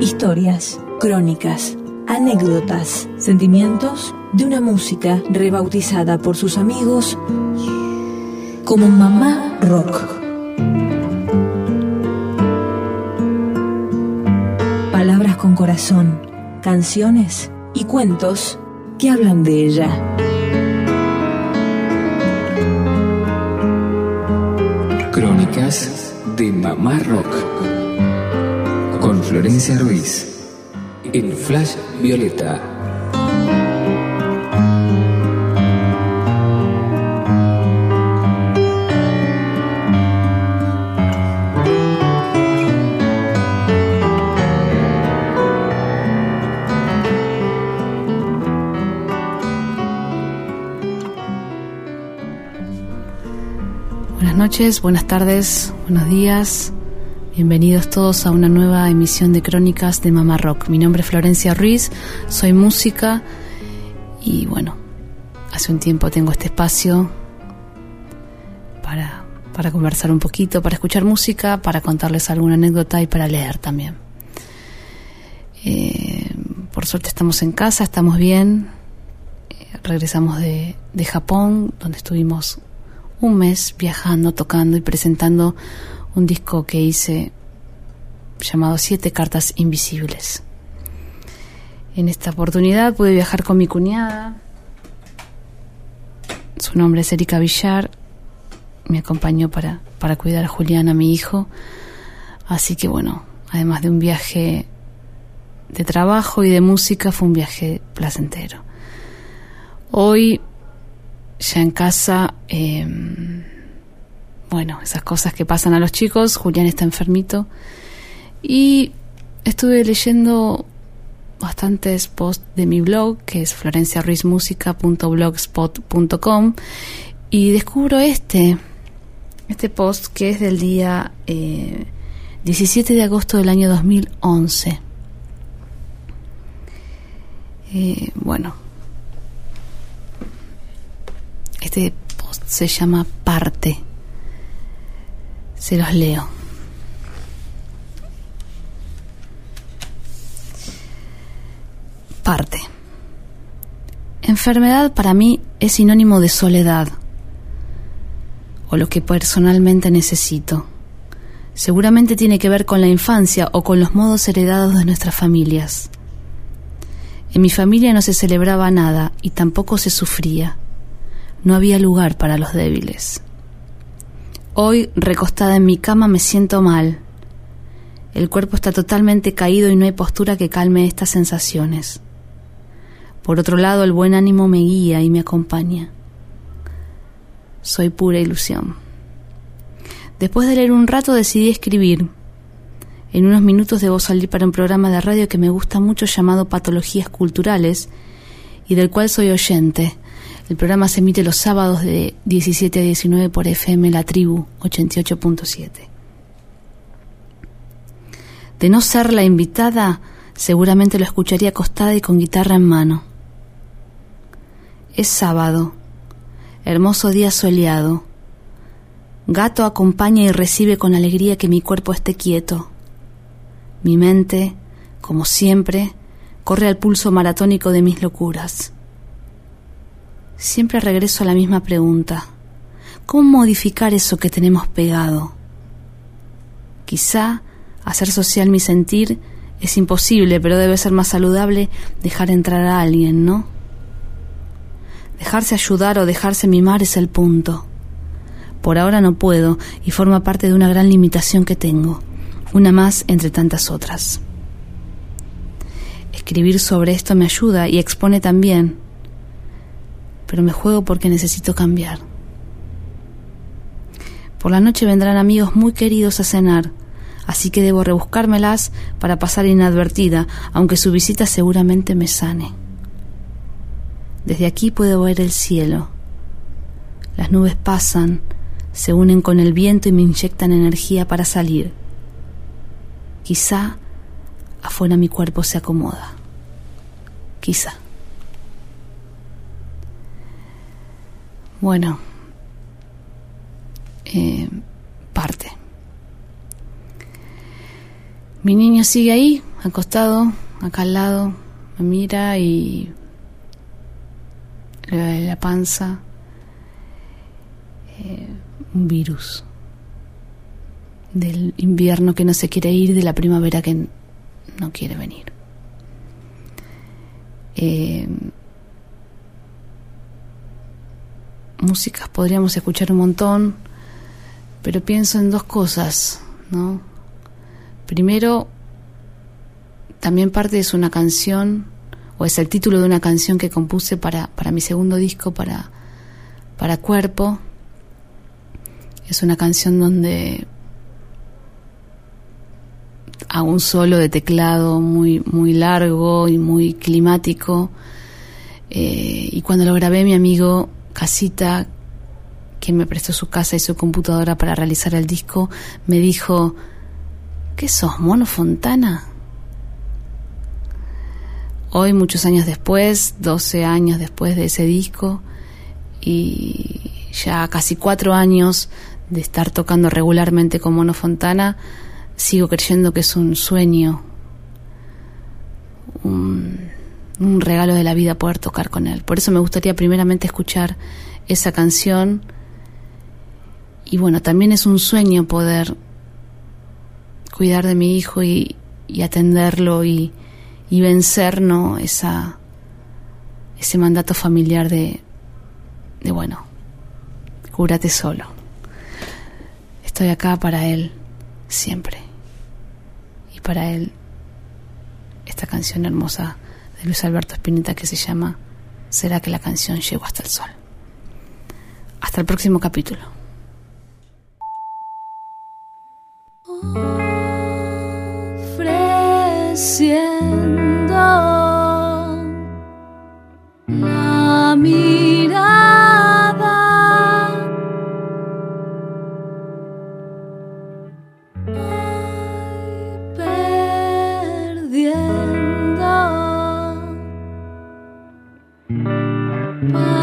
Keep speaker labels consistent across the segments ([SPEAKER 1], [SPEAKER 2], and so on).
[SPEAKER 1] Historias, crónicas, anécdotas, sentimientos de una música rebautizada por sus amigos como Mamá Rock. Palabras con corazón, canciones y cuentos que hablan de ella.
[SPEAKER 2] Crónicas de Mamá Rock Florencia Ruiz en Flash Violeta.
[SPEAKER 3] Buenas noches, buenas tardes, buenos días. Bienvenidos todos a una nueva emisión de Crónicas de Mamá Rock. Mi nombre es Florencia Ruiz, soy música y bueno, hace un tiempo tengo este espacio para, para conversar un poquito, para escuchar música, para contarles alguna anécdota y para leer también. Eh, por suerte estamos en casa, estamos bien. Eh, regresamos de, de Japón, donde estuvimos un mes viajando, tocando y presentando un disco que hice llamado Siete Cartas Invisibles. En esta oportunidad pude viajar con mi cuñada. Su nombre es Erika Villar. Me acompañó para, para cuidar a Juliana, mi hijo. Así que bueno, además de un viaje de trabajo y de música, fue un viaje placentero. Hoy, ya en casa, eh, bueno, esas cosas que pasan a los chicos. Julián está enfermito. Y estuve leyendo bastantes posts de mi blog, que es florenciaruizmusica.blogspot.com, y descubro este, este post que es del día eh, 17 de agosto del año 2011. Eh, bueno, este post se llama Parte. Se los leo. Parte. Enfermedad para mí es sinónimo de soledad, o lo que personalmente necesito. Seguramente tiene que ver con la infancia o con los modos heredados de nuestras familias. En mi familia no se celebraba nada y tampoco se sufría. No había lugar para los débiles. Hoy, recostada en mi cama, me siento mal. El cuerpo está totalmente caído y no hay postura que calme estas sensaciones. Por otro lado, el buen ánimo me guía y me acompaña. Soy pura ilusión. Después de leer un rato decidí escribir. En unos minutos debo salir para un programa de radio que me gusta mucho llamado Patologías Culturales y del cual soy oyente. El programa se emite los sábados de 17 a 19 por FM La Tribu 88.7. De no ser la invitada, seguramente lo escucharía acostada y con guitarra en mano. Es sábado, hermoso día soleado. Gato acompaña y recibe con alegría que mi cuerpo esté quieto. Mi mente, como siempre, corre al pulso maratónico de mis locuras. Siempre regreso a la misma pregunta. ¿Cómo modificar eso que tenemos pegado? Quizá hacer social mi sentir es imposible, pero debe ser más saludable dejar entrar a alguien, ¿no? Dejarse ayudar o dejarse mimar es el punto. Por ahora no puedo y forma parte de una gran limitación que tengo, una más entre tantas otras. Escribir sobre esto me ayuda y expone también, pero me juego porque necesito cambiar. Por la noche vendrán amigos muy queridos a cenar, así que debo rebuscármelas para pasar inadvertida, aunque su visita seguramente me sane. Desde aquí puedo ver el cielo. Las nubes pasan, se unen con el viento y me inyectan energía para salir. Quizá afuera mi cuerpo se acomoda. Quizá. Bueno, eh, parte. Mi niño sigue ahí, acostado, acá al lado, me mira y le la panza eh, un virus del invierno que no se quiere ir, de la primavera que no quiere venir. Eh, músicas podríamos escuchar un montón, pero pienso en dos cosas, ¿no? Primero, también parte es una canción, o es el título de una canción que compuse para, para mi segundo disco, para, para Cuerpo. Es una canción donde hago un solo de teclado muy, muy largo y muy climático. Eh, y cuando lo grabé, mi amigo Casita, que me prestó su casa y su computadora para realizar el disco, me dijo, ¿qué sos, Mono Fontana? Hoy, muchos años después, 12 años después de ese disco, y ya casi cuatro años de estar tocando regularmente con Mono Fontana, sigo creyendo que es un sueño, un regalo de la vida poder tocar con él. Por eso me gustaría primeramente escuchar esa canción. Y bueno, también es un sueño poder cuidar de mi hijo y, atenderlo y, y vencer ¿no? Esa, ese mandato familiar de, de, bueno, cúrate solo. Estoy acá para él siempre para él esta canción hermosa de Luis Alberto Spinetta que se llama ¿Será que la canción llegó hasta el sol? Hasta el próximo capítulo.
[SPEAKER 4] Bye.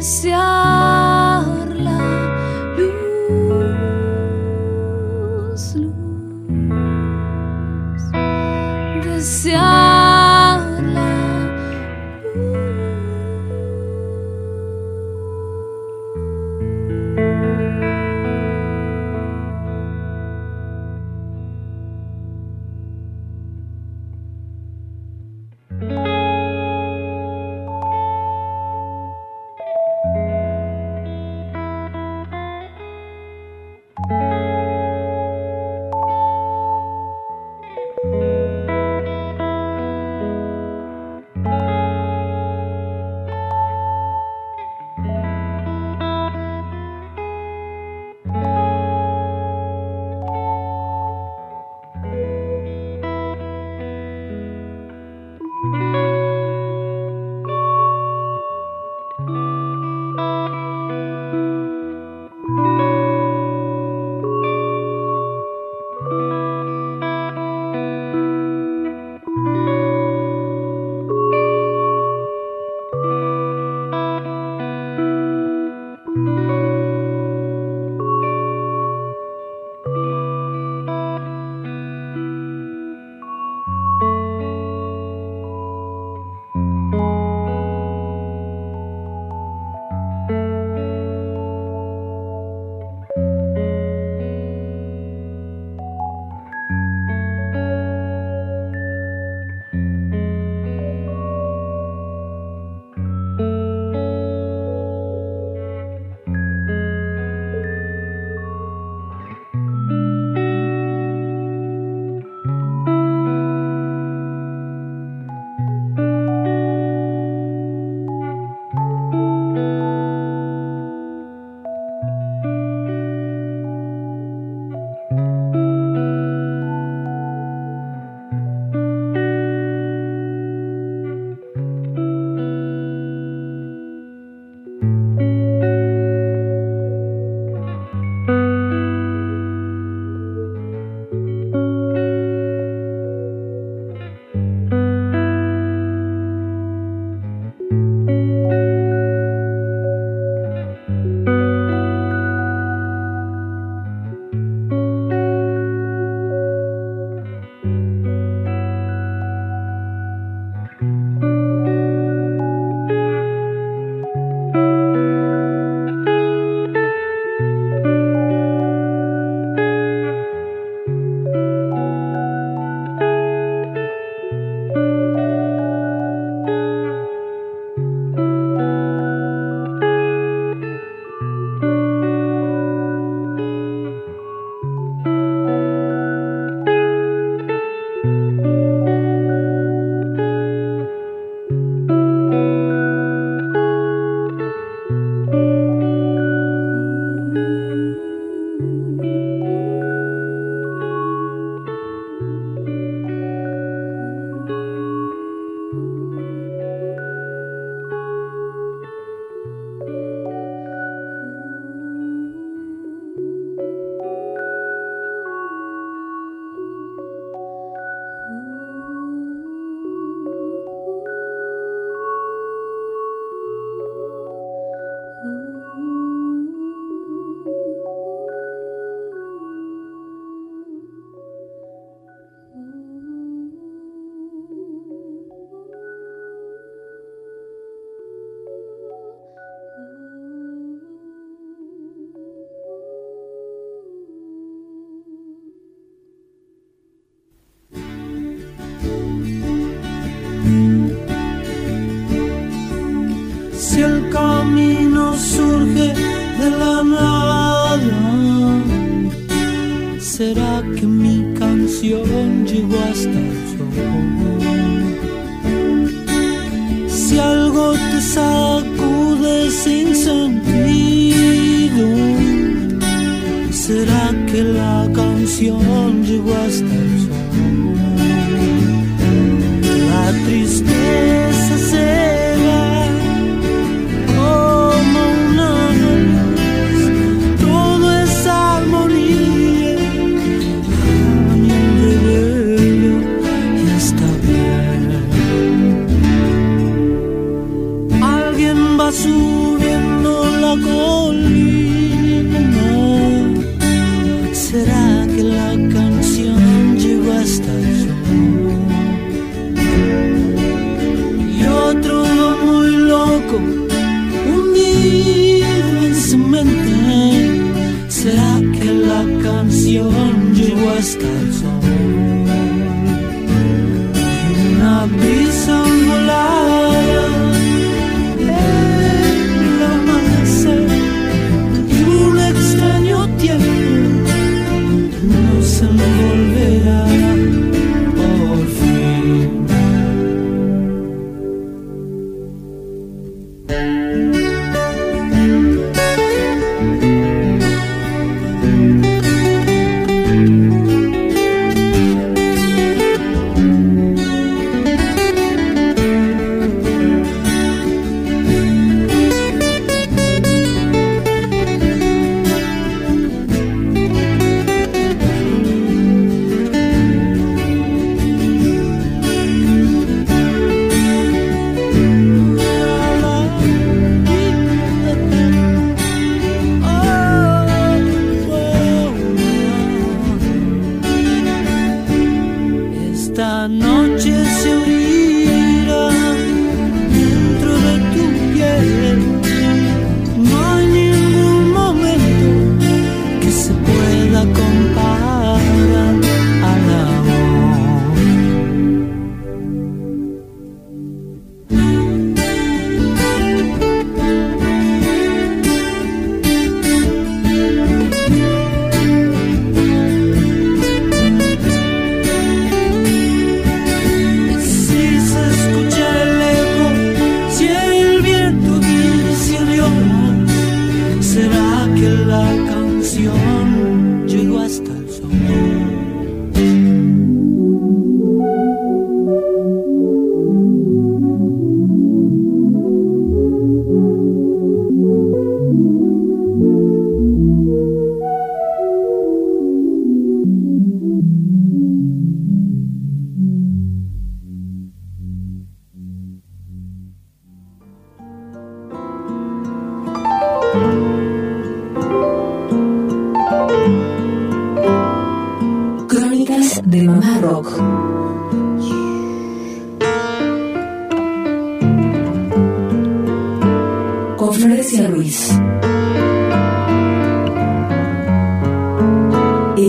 [SPEAKER 4] 想。
[SPEAKER 5] será que mi canción llegó hasta el fondo? Si algo te sacude sin sentido, será que la canción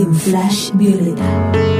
[SPEAKER 1] in Flash Violeta.